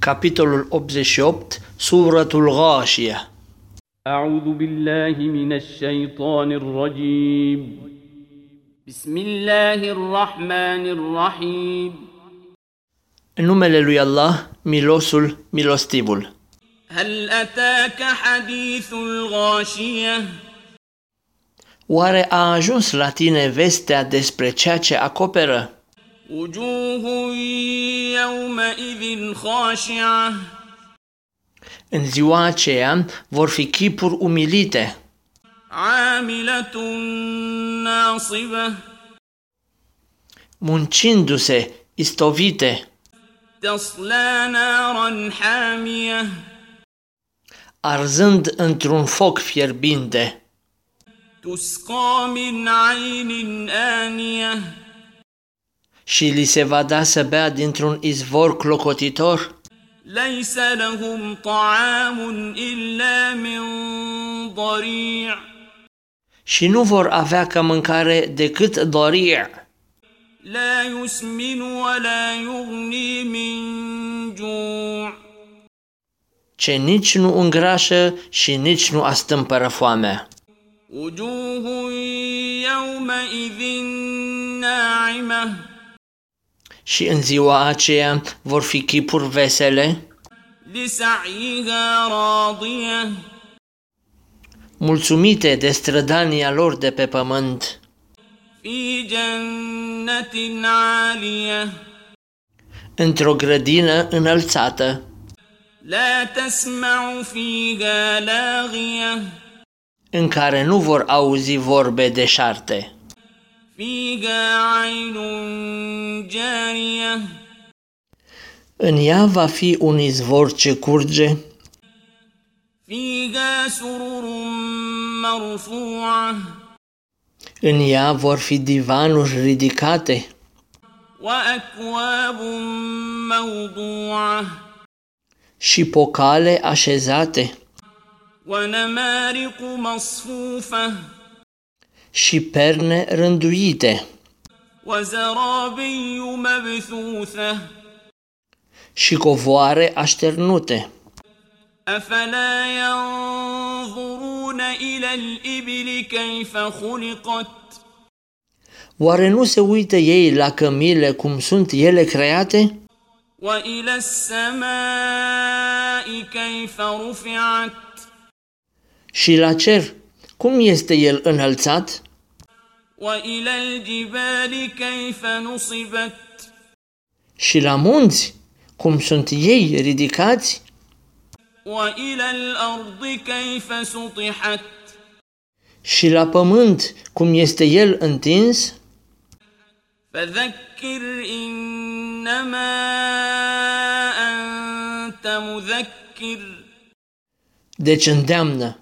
capitolul 88, suratul Ghashiyah. أعوذ بالله من الشيطان الرجيم بسم الله الرحمن الرحيم În numele lui Allah, milosul, milostivul. هل أتاك حديث الغاشية Oare a ajuns la tine vestea despre ceea ce acoperă? وجوه يومئذ خاشعة În ziua aceea vor fi chipuri umilite, عاملة ناصبة muncindu-se, istovite, تصلى نارا حامية arzând într-un foc fierbinte, تسقى من عين آنية și li se va da să bea dintr-un izvor clocotitor, ليس لهم طعام إلا من ضريع și nu vor avea ca mâncare decât doria, لا يسمن ولا يغني من جوع ce nici nu îngrașă și nici nu astâmpără foamea. وجوه يومئذ ناعمة și în ziua aceea vor fi chipuri vesele mulțumite de strădania lor de pe pământ. Într-o grădină înălțată. În care nu vor auzi vorbe de deșarte. În ea va fi un izvor ce curge. în ea vor fi divanuri ridicate. și pocale așezate și perne rânduite وزرابي مبثوثة și covoare așternute. أفلا ينظرون إلى الإبل كيف خلقت Oare nu se uită ei la cămile cum sunt ele create? وإلى السماء كيف رفعت Și la cer, cum este el înălțat? وإلى الجبال كيف نصبت Și la munți, cum sunt ei ridicați? وإلى الأرض كيف سطحت Și la pământ, cum este el întins? فذكر إنما أنت مذكر Deci îndeamnă,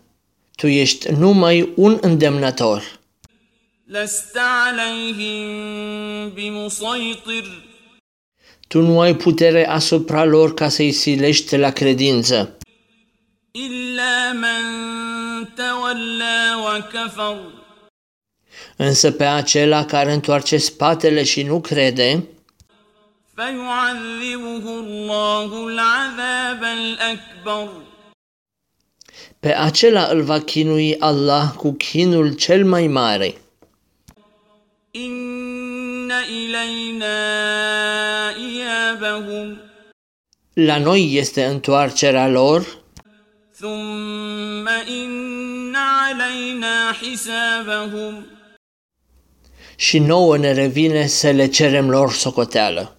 tu ești numai un îndemnător. لست عليهم بمسيطر Tu nu ai putere asupra lor ca să-i silești la credință, إلا من تولى وكفر însă pe acela care întoarce spatele și nu crede, فيعذبه الله العذاب الأكبر pe acela îl va chinui Allah cu chinul cel mai mare. La noi este întoarcerea lor. Și nouă ne revine să le cerem lor socoteală.